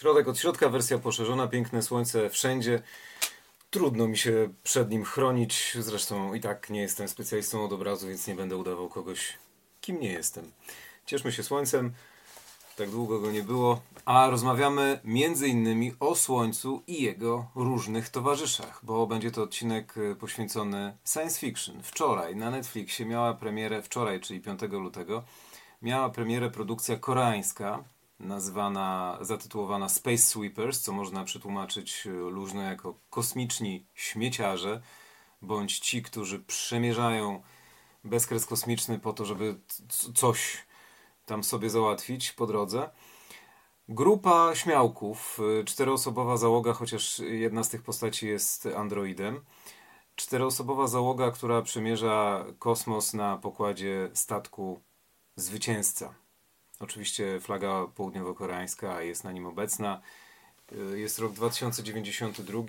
Środek od środka, wersja poszerzona, piękne słońce wszędzie. Trudno mi się przed nim chronić, zresztą i tak nie jestem specjalistą od obrazu, więc nie będę udawał kogoś, kim nie jestem. Cieszmy się słońcem, tak długo go nie było, a rozmawiamy między innymi o słońcu i jego różnych towarzyszach, bo będzie to odcinek e, poświęcony science fiction. Wczoraj na Netflixie miała premierę, wczoraj, czyli 5 lutego, miała premierę produkcja koreańska, nazwana, zatytułowana Space Sweepers, co można przetłumaczyć e, luźno jako kosmiczni śmieciarze, bądź ci, którzy przemierzają bezkres kosmiczny po to, żeby coś tam sobie załatwić po drodze. Grupa śmiałków, e, czteroosobowa załoga, chociaż jedna z tych postaci jest androidem. Czteroosobowa załoga, która przemierza kosmos na pokładzie statku Zwycięzca. Oczywiście flaga południowo-koreańska jest na nim obecna. Y, jest rok 2092.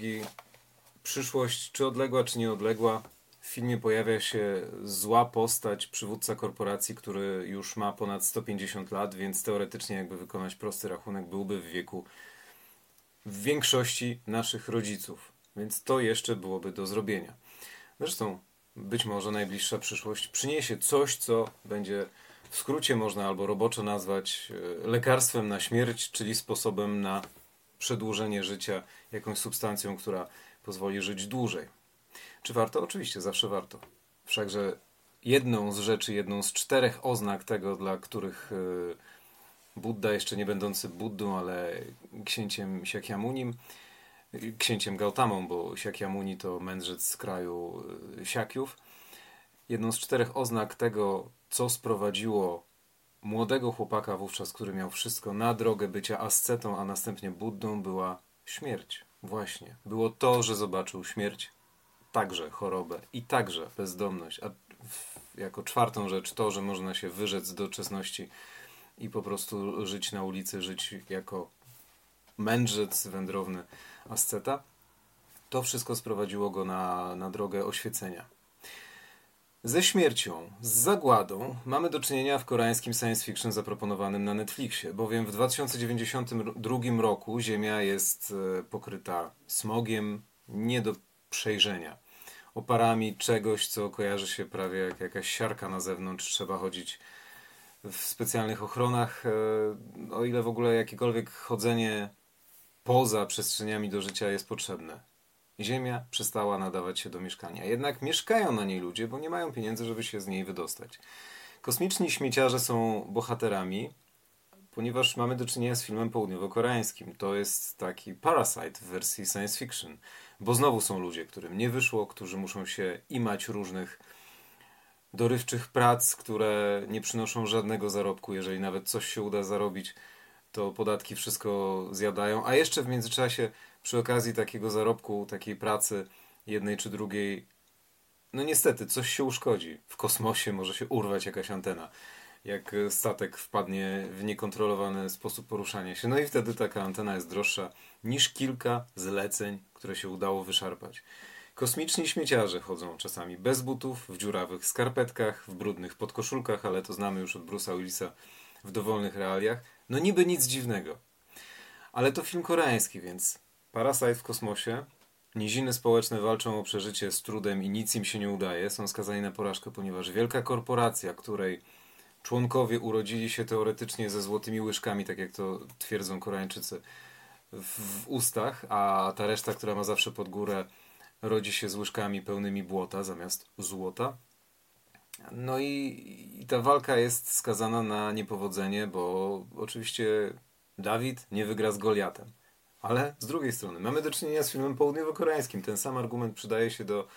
Przyszłość, czy odległa, czy nieodległa. W filmie pojawia się zła postać, przywódca korporacji, który już ma ponad 150 lat, więc teoretycznie, jakby wykonać prosty rachunek, byłby w wieku w większości naszych rodziców. Więc to jeszcze byłoby do zrobienia. Zresztą, być może najbliższa przyszłość przyniesie coś, co będzie w skrócie można albo roboczo nazwać e, lekarstwem na śmierć, czyli sposobem na przedłużenie życia jakąś substancją, która pozwoli żyć dłużej. Czy warto? Oczywiście, zawsze warto. Wszakże jedną z rzeczy, jedną z czterech oznak tego, dla których e, Buddha, jeszcze nie będący Buddą, ale księciem Siakyamunim, księciem Gautamą, bo Siakyamuni to mędrzec z kraju e, Siakiów, jedną z czterech oznak tego, co sprowadziło młodego chłopaka wówczas, który miał wszystko na drogę bycia ascetą, a następnie Buddą, była śmierć. Właśnie. Było to, że zobaczył śmierć, także chorobę i także bezdomność. A jako czwartą rzecz to, że można się wyrzec z doczesności i po prostu żyć na ulicy, żyć jako mędrzec wędrowny asceta. To wszystko sprowadziło go na, na drogę oświecenia. Ze śmiercią, z zagładą mamy do czynienia w koreańskim science fiction zaproponowanym na Netflixie, bowiem w 2092 roku Ziemia jest e, pokryta smogiem nie do przejrzenia. Oparami czegoś, co kojarzy się prawie jak jakaś siarka na zewnątrz. Trzeba chodzić w specjalnych ochronach. E, o ile w ogóle jakiekolwiek chodzenie poza przestrzeniami do życia jest potrzebne. Ziemia przestała nadawać się do mieszkania. Jednak mieszkają na niej ludzie, bo nie mają pieniędzy, żeby się z niej wydostać. Kosmiczni śmieciarze są bohaterami, ponieważ mamy do czynienia z filmem południowo-koreańskim. To jest taki Parasite w wersji science fiction, bo znowu są ludzie, którym nie wyszło, którzy muszą się imać różnych dorywczych prac, które nie przynoszą żadnego zarobku. Jeżeli nawet coś się uda zarobić, to podatki wszystko zjadają, a jeszcze w międzyczasie przy okazji takiego zarobku, takiej pracy jednej czy drugiej, no niestety coś się uszkodzi. W kosmosie może się urwać jakaś antena, jak statek wpadnie w niekontrolowany sposób poruszania się. No i wtedy taka antena jest droższa niż kilka zleceń, które się udało wyszarpać. Kosmiczni śmieciarze chodzą czasami bez butów, w dziurawych skarpetkach, w brudnych podkoszulkach, ale to znamy już od Bruce'a Willisa w dowolnych realiach. No niby nic dziwnego. Ale to film koreański, więc Parasite w kosmosie. Niziny społeczne walczą o przeżycie z trudem i nic im się nie udaje. Są skazani na porażkę, ponieważ wielka korporacja, której członkowie urodzili się teoretycznie ze złotymi łyżkami, tak jak to twierdzą Koreańczycy, w, ustach, a ta reszta, która ma zawsze pod górę, rodzi się z łyżkami pełnymi błota zamiast złota. No i, i ta walka jest skazana na niepowodzenie, bo oczywiście Dawid nie wygra z Goliatem. Ale z drugiej strony mamy do czynienia z filmem południowo-koreańskim. Ten sam argument przydaje się do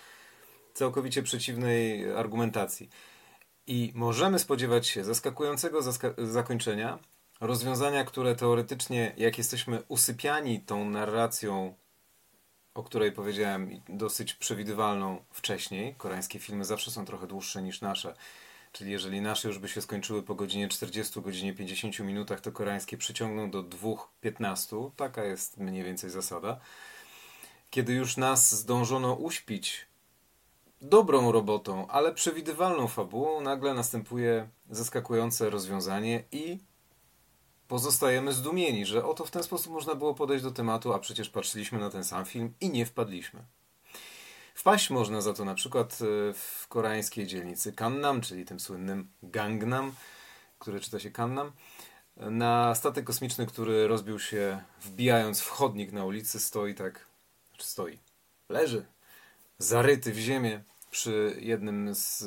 całkowicie przeciwnej argumentacji. I możemy spodziewać się zaskakującego zakończenia, rozwiązania, które teoretycznie, jak jesteśmy usypiani tą narracją, o której powiedziałem, dosyć przewidywalną wcześniej, koreańskie filmy zawsze są trochę dłuższe niż nasze, Czyli jeżeli nasze już by się skończyły po godzinie 40, godzinie 50 minutach, to koreańskie przyciągną do 2.15. Taka jest mniej więcej zasada. Kiedy już nas zdążono uśpić dobrą robotą, ale przewidywalną fabułą, nagle następuje zaskakujące rozwiązanie i pozostajemy zdumieni, że oto w ten sposób można było podejść do tematu, a przecież patrzyliśmy na ten sam film i nie wpadliśmy. Wpaść można za to na przykład e, w koreańskiej dzielnicy Kannam, czyli tym słynnym Gangnam, który czyta się Kannam, na statek kosmiczny, który rozbił się wbijając w chodnik na ulicy, stoi tak, czy stoi, leży, zaryty w ziemię przy jednym z e,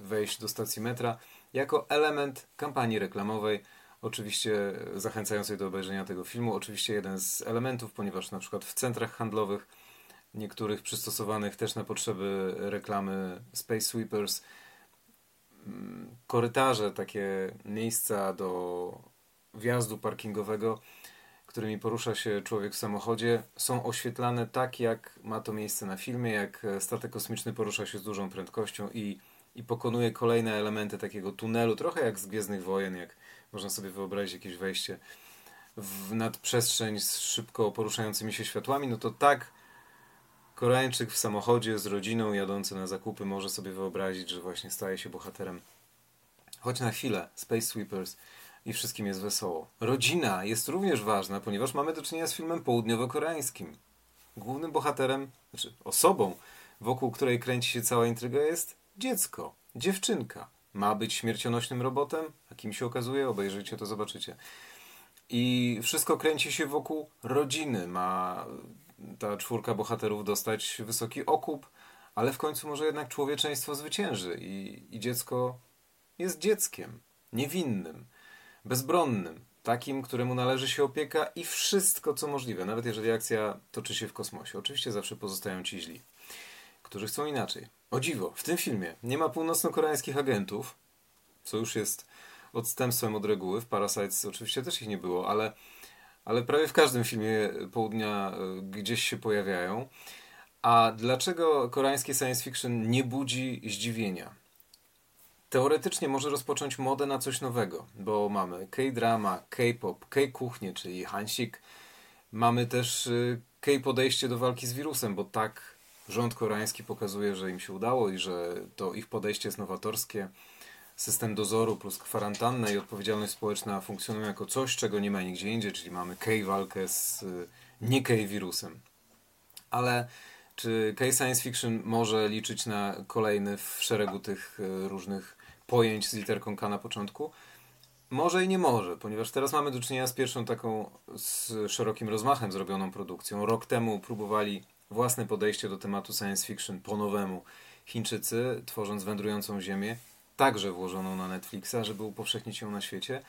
wejść do stacji metra, jako element kampanii reklamowej, oczywiście zachęcającej do obejrzenia tego filmu. Oczywiście jeden z elementów, ponieważ na przykład w centrach handlowych, niektórych przystosowanych też na potrzeby reklamy Space Sweepers, mm, korytarze, takie miejsca do wjazdu parkingowego, którymi porusza się człowiek w samochodzie, są oświetlane tak, jak ma to miejsce na filmie, jak statek kosmiczny porusza się z dużą prędkością i, i pokonuje kolejne elementy takiego tunelu, trochę jak z Gwiezdnych Wojen, jak można sobie wyobrazić jakieś wejście w nadprzestrzeń z szybko poruszającymi się światłami, no to tak Koreańczyk w samochodzie z rodziną jadący na zakupy może sobie wyobrazić, że właśnie staje się bohaterem. Choć na chwilę, Space Sweepers i wszystkim jest wesoło. Rodzina jest również ważna, ponieważ mamy do czynienia z filmem południowo-koreańskim. Głównym bohaterem, znaczy osobą, wokół której kręci się cała intryga jest dziecko, dziewczynka. Ma być śmiercionośnym robotem, a kim się okazuje, obejrzyjcie to zobaczycie. I wszystko kręci się wokół rodziny. Ma ta czwórka bohaterów dostać wysoki okup, ale w końcu może jednak człowieczeństwo zwycięży i, i dziecko jest dzieckiem, niewinnym, bezbronnym, takim, któremu należy się opieka i wszystko, co możliwe, nawet jeżeli akcja toczy się w kosmosie. Oczywiście zawsze pozostają ci źli, którzy chcą inaczej. O dziwo, w tym filmie nie ma północno-koreańskich agentów, co już jest odstępstwem od reguły. W Parasites oczywiście też ich nie było, ale, ale prawie w każdym filmie południa e, gdzieś się pojawiają. A dlaczego koreański science fiction nie budzi zdziwienia? Teoretycznie może rozpocząć modę na coś nowego, bo mamy K-drama, K-pop, K-kuchnię, czyli hansik. Mamy też e, K-podejście do walki z wirusem, bo tak rząd koreański pokazuje, że im się udało i że to ich podejście jest nowatorskie. System dozoru plus kwarantanna i odpowiedzialność społeczna funkcjonują jako coś, czego nie ma nigdzie indziej, czyli mamy K-walkę z y, nie K-wirusem. Ale czy K-science fiction może liczyć na kolejny w szeregu tych y, różnych pojęć z literką K na początku? Może i nie może, ponieważ teraz mamy do czynienia z pierwszą taką z szerokim rozmachem zrobioną produkcją. Rok temu próbowali własne podejście do tematu science fiction po nowemu Chińczycy, tworząc Wędrującą Ziemię, także włożoną na Netflixa, żeby upowszechnić ją na świecie.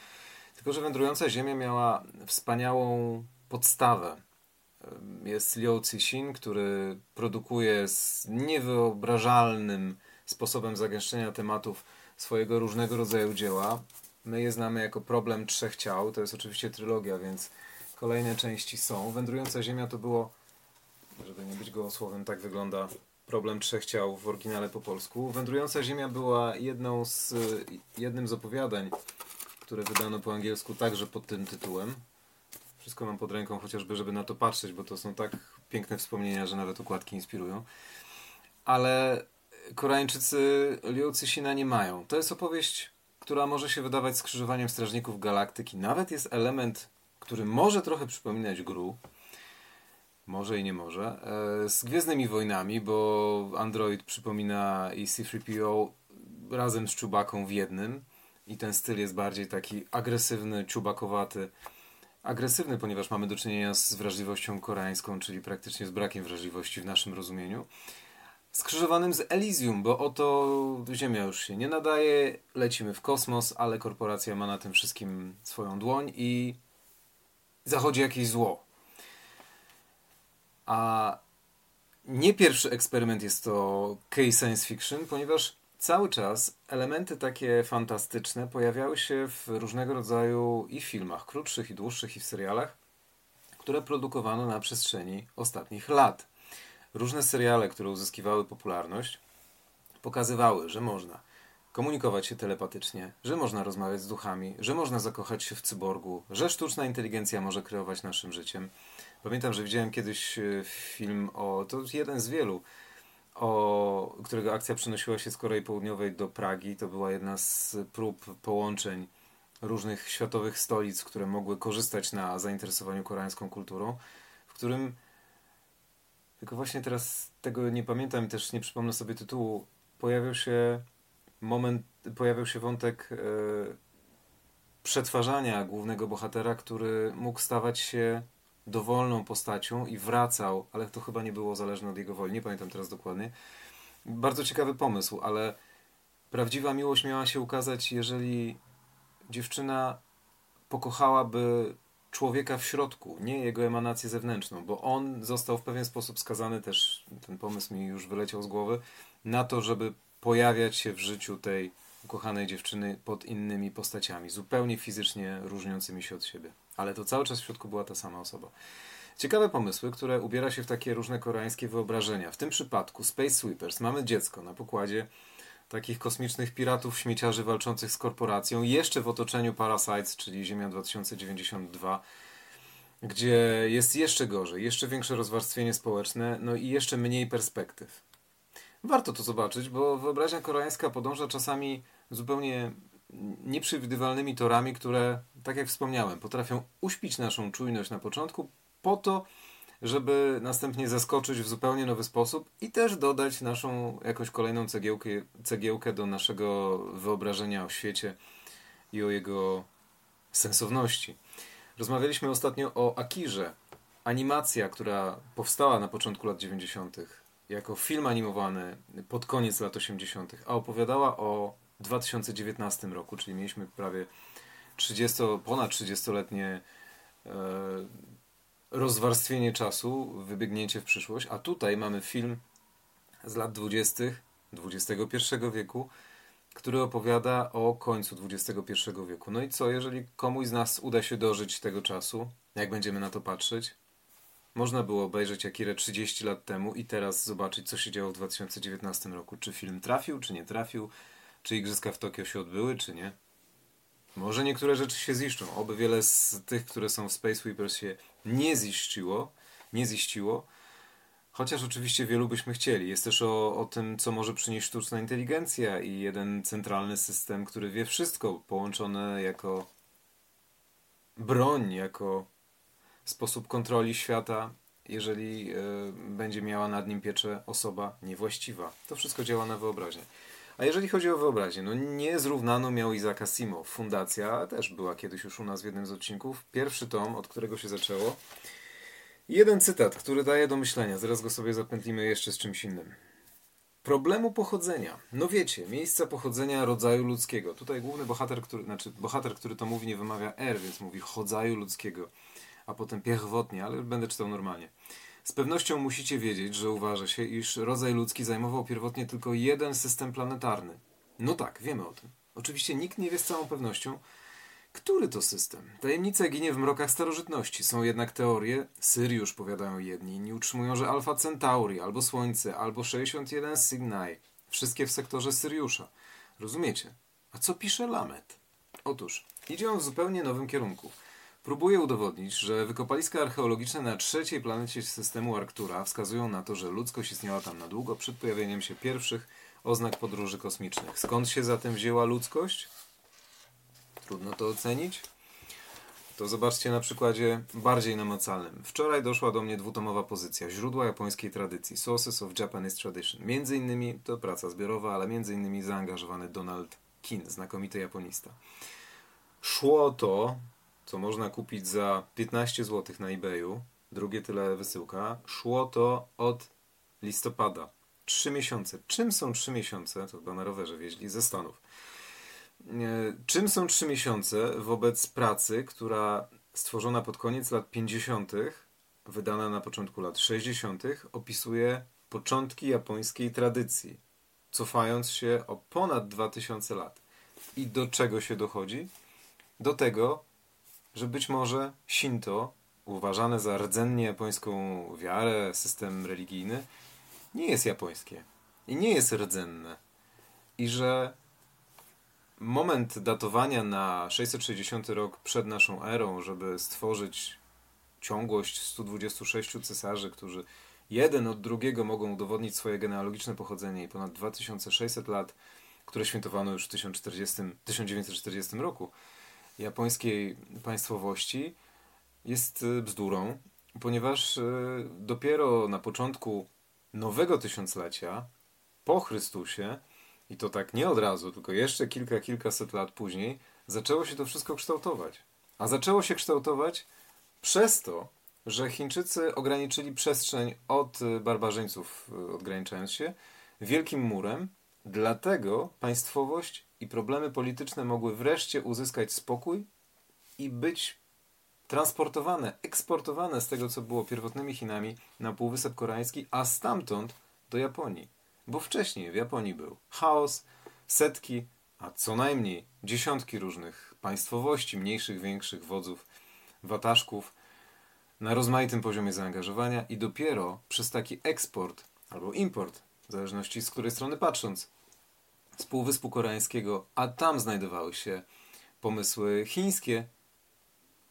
Tylko, że Wędrująca Ziemia miała wspaniałą podstawę. Jest Liu Cixin, który produkuje z niewyobrażalnym sposobem zagęszczenia tematów swojego różnego rodzaju dzieła. My je znamy jako Problem Trzech Ciał. To jest oczywiście trylogia, więc kolejne części są. Wędrująca Ziemia to było żeby nie być gołosłowem, tak wygląda problem trzech ciał w oryginale po polsku. Wędrująca Ziemia była jedną z, jednym z opowiadań, które wydano po angielsku także pod tym tytułem. Wszystko mam pod ręką, chociażby, żeby na to patrzeć, bo to są tak piękne wspomnienia, że nawet układki inspirują. Ale Koreańczycy Liu Cixina nie mają. To jest opowieść, która może się wydawać skrzyżowaniem Strażników Galaktyki. Nawet jest element, który może trochę przypominać Gru, może i nie może. E, z Gwiezdnymi Wojnami, bo Android przypomina i C-3PO razem z Czubaką w jednym. I ten styl jest bardziej taki agresywny, czubakowaty. Agresywny, ponieważ mamy do czynienia z wrażliwością koreańską, czyli praktycznie z brakiem wrażliwości w naszym rozumieniu. Skrzyżowanym z Elysium, bo oto Ziemia już się nie nadaje, lecimy w kosmos, ale korporacja ma na tym wszystkim swoją dłoń i zachodzi jakieś zło a nie pierwszy eksperyment jest to case science fiction, ponieważ cały czas elementy takie fantastyczne pojawiały się w różnego rodzaju i filmach, krótszych i dłuższych, i w serialach, które produkowano na przestrzeni ostatnich lat. Różne seriale, które uzyskiwały popularność, pokazywały, że można komunikować się telepatycznie, że można rozmawiać z duchami, że można zakochać się w cyborgu, że sztuczna inteligencja może kreować naszym życiem. Pamiętam, że widziałem kiedyś e, film o, to jeden z wielu, o którego akcja przenosiła się z Korei Południowej do Pragi. To była jedna z prób połączeń różnych światowych stolic, które mogły korzystać na zainteresowaniu koreańską kulturą, w którym tylko właśnie teraz tego nie pamiętam, też nie przypomnę sobie tytułu, pojawił się moment, pojawił się wątek e, przetwarzania głównego bohatera, który mógł stawać się dowolną postacią i wracał, ale to chyba nie było zależne od jego woli, nie pamiętam teraz dokładnie. Bardzo ciekawy pomysł, ale prawdziwa miłość miała się ukazać, jeżeli dziewczyna pokochałaby człowieka w środku, nie jego emanację zewnętrzną, bo on został w pewien sposób skazany, też ten pomysł mi już wyleciał z głowy, na to, żeby pojawiać się w życiu tej ukochanej dziewczyny pod innymi postaciami, zupełnie fizycznie różniącymi się od siebie. Ale to cały czas w środku była ta sama osoba. Ciekawe pomysły, które ubiera się w takie różne koreańskie wyobrażenia. W tym przypadku Space Sweepers mamy dziecko na pokładzie takich kosmicznych piratów, śmieciarzy walczących z korporacją, jeszcze w otoczeniu Parasites, czyli Ziemia 2092, gdzie jest jeszcze gorzej, jeszcze większe rozwarstwienie społeczne, no i jeszcze mniej perspektyw. Warto to zobaczyć, bo wyobraźnia koreańska podąża czasami zupełnie nieprzewidywalnymi torami, które, tak jak wspomniałem, potrafią uśpić naszą czujność na początku po to, żeby następnie zaskoczyć w zupełnie nowy sposób i też dodać naszą jakąś kolejną cegiełkę, cegiełkę do naszego wyobrażenia o świecie i o jego sensowności. Rozmawialiśmy ostatnio o Akirze. Animacja, która powstała na początku lat 90., jako film animowany pod koniec lat 80., a opowiadała o 2019 roku, czyli mieliśmy prawie 30, ponad 30-letnie e, rozwarstwienie czasu, wybiegnięcie w przyszłość, a tutaj mamy film z lat 20. XXI wieku, który opowiada o końcu XXI wieku. No i co, jeżeli komuś z nas uda się dożyć tego czasu, jak będziemy na to patrzeć? Można było obejrzeć Akirę 30 lat temu i teraz zobaczyć, co się działo w 2019 roku. Czy film trafił, czy nie trafił, czy igrzyska w Tokio się odbyły, czy nie. Może niektóre rzeczy się ziszczą. Oby wiele z tych, które są w Space Sweepers się nie ziściło, nie ziściło. Chociaż oczywiście wielu byśmy chcieli. Jest też o, o tym, co może przynieść sztuczna inteligencja i jeden centralny system, który wie wszystko, połączone jako broń, jako sposób kontroli świata, jeżeli y, będzie miała nad nim pieczę osoba niewłaściwa. To wszystko działa na wyobraźnię. A jeżeli chodzi o wyobraźnię, no niezrównano miał Izaka Simo. Fundacja też była kiedyś już u nas w jednym z odcinków. Pierwszy tom, od którego się zaczęło. Jeden cytat, który daje do myślenia. Zaraz go sobie zapętlimy jeszcze z czymś innym. Problemu pochodzenia. No wiecie, miejsca pochodzenia rodzaju ludzkiego. Tutaj główny bohater, który, znaczy bohater, który to mówi, nie wymawia R, więc mówi chodzaju ludzkiego, a potem pierwotnie, ale będę czytał normalnie. Z pewnością musicie wiedzieć, że uważa się, iż rodzaj ludzki zajmował pierwotnie tylko jeden system planetarny. No tak, wiemy o tym. Oczywiście nikt nie wie z całą pewnością, który to system. Tajemnica ginie w mrokach starożytności. Są jednak teorie, Syriusz powiadają jedni, inni utrzymują, że Alfa Centauri, albo Słońce, albo 61 Cygni. Wszystkie w sektorze Syriusza. Rozumiecie? A co pisze Lamet? Otóż, idzie on w zupełnie nowym kierunku. Próbuje udowodnić, że wykopaliska archeologiczne na trzeciej planecie systemu Arctura wskazują na to, że ludzkość istniała tam na długo przed pojawieniem się pierwszych oznak podróży kosmicznych. Skąd się zatem wzięła ludzkość? Trudno to ocenić. To zobaczcie na przykładzie bardziej namacalnym. Wczoraj doszła do mnie dwutomowa pozycja źródła japońskiej tradycji Sources of Japanese Tradition. Między innymi to praca zbiorowa, ale między innymi zaangażowany Donald Kin, znakomity japonista. Szło to co można kupić za 15 zł na eBayu, drugie tyle wysyłka, szło to od listopada. 3 miesiące. Czym są 3 miesiące? To chyba na rowerze wieźli ze Stanów. E, czym są 3 miesiące wobec pracy, która stworzona pod koniec lat 50., wydana na początku lat 60., opisuje początki japońskiej tradycji, cofając się o ponad 2000 lat. I do czego się dochodzi? Do tego, że być może Shinto, uważane za rdzennie japońską wiarę, system religijny, nie jest japońskie i nie jest rdzenne. I że moment datowania na 660 rok przed naszą erą, żeby stworzyć ciągłość 126 cesarzy, którzy jeden od drugiego mogą udowodnić swoje genealogiczne pochodzenie i ponad 2600 lat, które świętowano już w 1940 roku, japońskiej państwowości jest y, bzdurą, ponieważ y, dopiero na początku nowego tysiąclecia, po Chrystusie, i to tak nie od razu, tylko jeszcze kilka, kilkaset lat później, zaczęło się to wszystko kształtować. A zaczęło się kształtować przez to, że Chińczycy ograniczyli przestrzeń od y, barbarzyńców, odgraniczając się, wielkim murem. Dlatego państwowość i problemy polityczne mogły wreszcie uzyskać spokój i być transportowane, eksportowane z tego, co było pierwotnymi Chinami na Półwysep Koreański, a stamtąd do Japonii. Bo wcześniej w Japonii był chaos, setki, a co najmniej dziesiątki różnych państwowości, mniejszych, większych wodzów, wataszków, na rozmaitym poziomie zaangażowania i dopiero przez taki eksport albo import, w zależności z której strony patrząc, z Półwyspu Koreańskiego, a tam znajdowały się pomysły chińskie,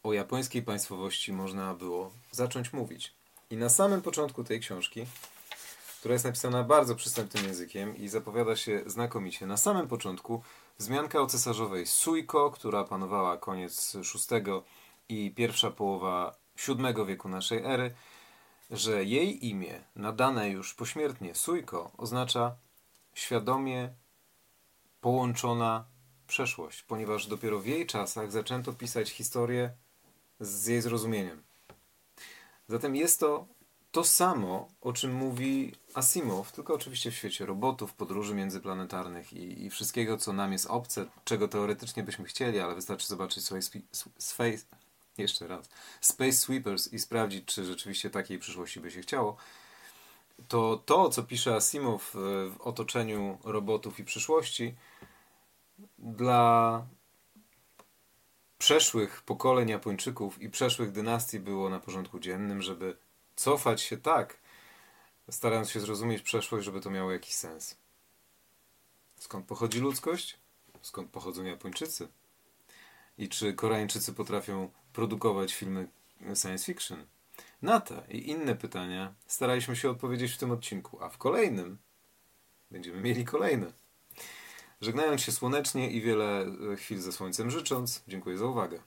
o japońskiej państwowości można było zacząć mówić. I na samym początku tej książki, która jest napisana bardzo przystępnym językiem i zapowiada się znakomicie, na samym początku wzmianka o cesarzowej Sujko, która panowała koniec VI i pierwsza połowa VII wieku naszej ery, że jej imię, nadane już pośmiertnie Sujko, oznacza świadomie połączona przeszłość, ponieważ dopiero w jej czasach zaczęto pisać historię z jej zrozumieniem. Zatem jest to to samo, o czym mówi Asimov, tylko oczywiście w świecie robotów, podróży międzyplanetarnych i, i wszystkiego, co nam jest obce, czego teoretycznie byśmy chcieli, ale wystarczy zobaczyć swoje Space, jeszcze raz, Space Sweepers i sprawdzić, czy rzeczywiście takiej przyszłości by się chciało. To to, co pisze Asimov w otoczeniu robotów i przyszłości, dla przeszłych pokoleń Japończyków i przeszłych dynastii było na porządku dziennym, żeby cofać się tak, starając się zrozumieć przeszłość, żeby to miało jakiś sens. Skąd pochodzi ludzkość? Skąd pochodzą Japończycy? I czy Koreańczycy potrafią produkować filmy science fiction? Na te i inne pytania staraliśmy się odpowiedzieć w tym odcinku, a w kolejnym będziemy mieli kolejne. Żegnając się słonecznie i wiele chwil ze słońcem życząc, dziękuję za uwagę.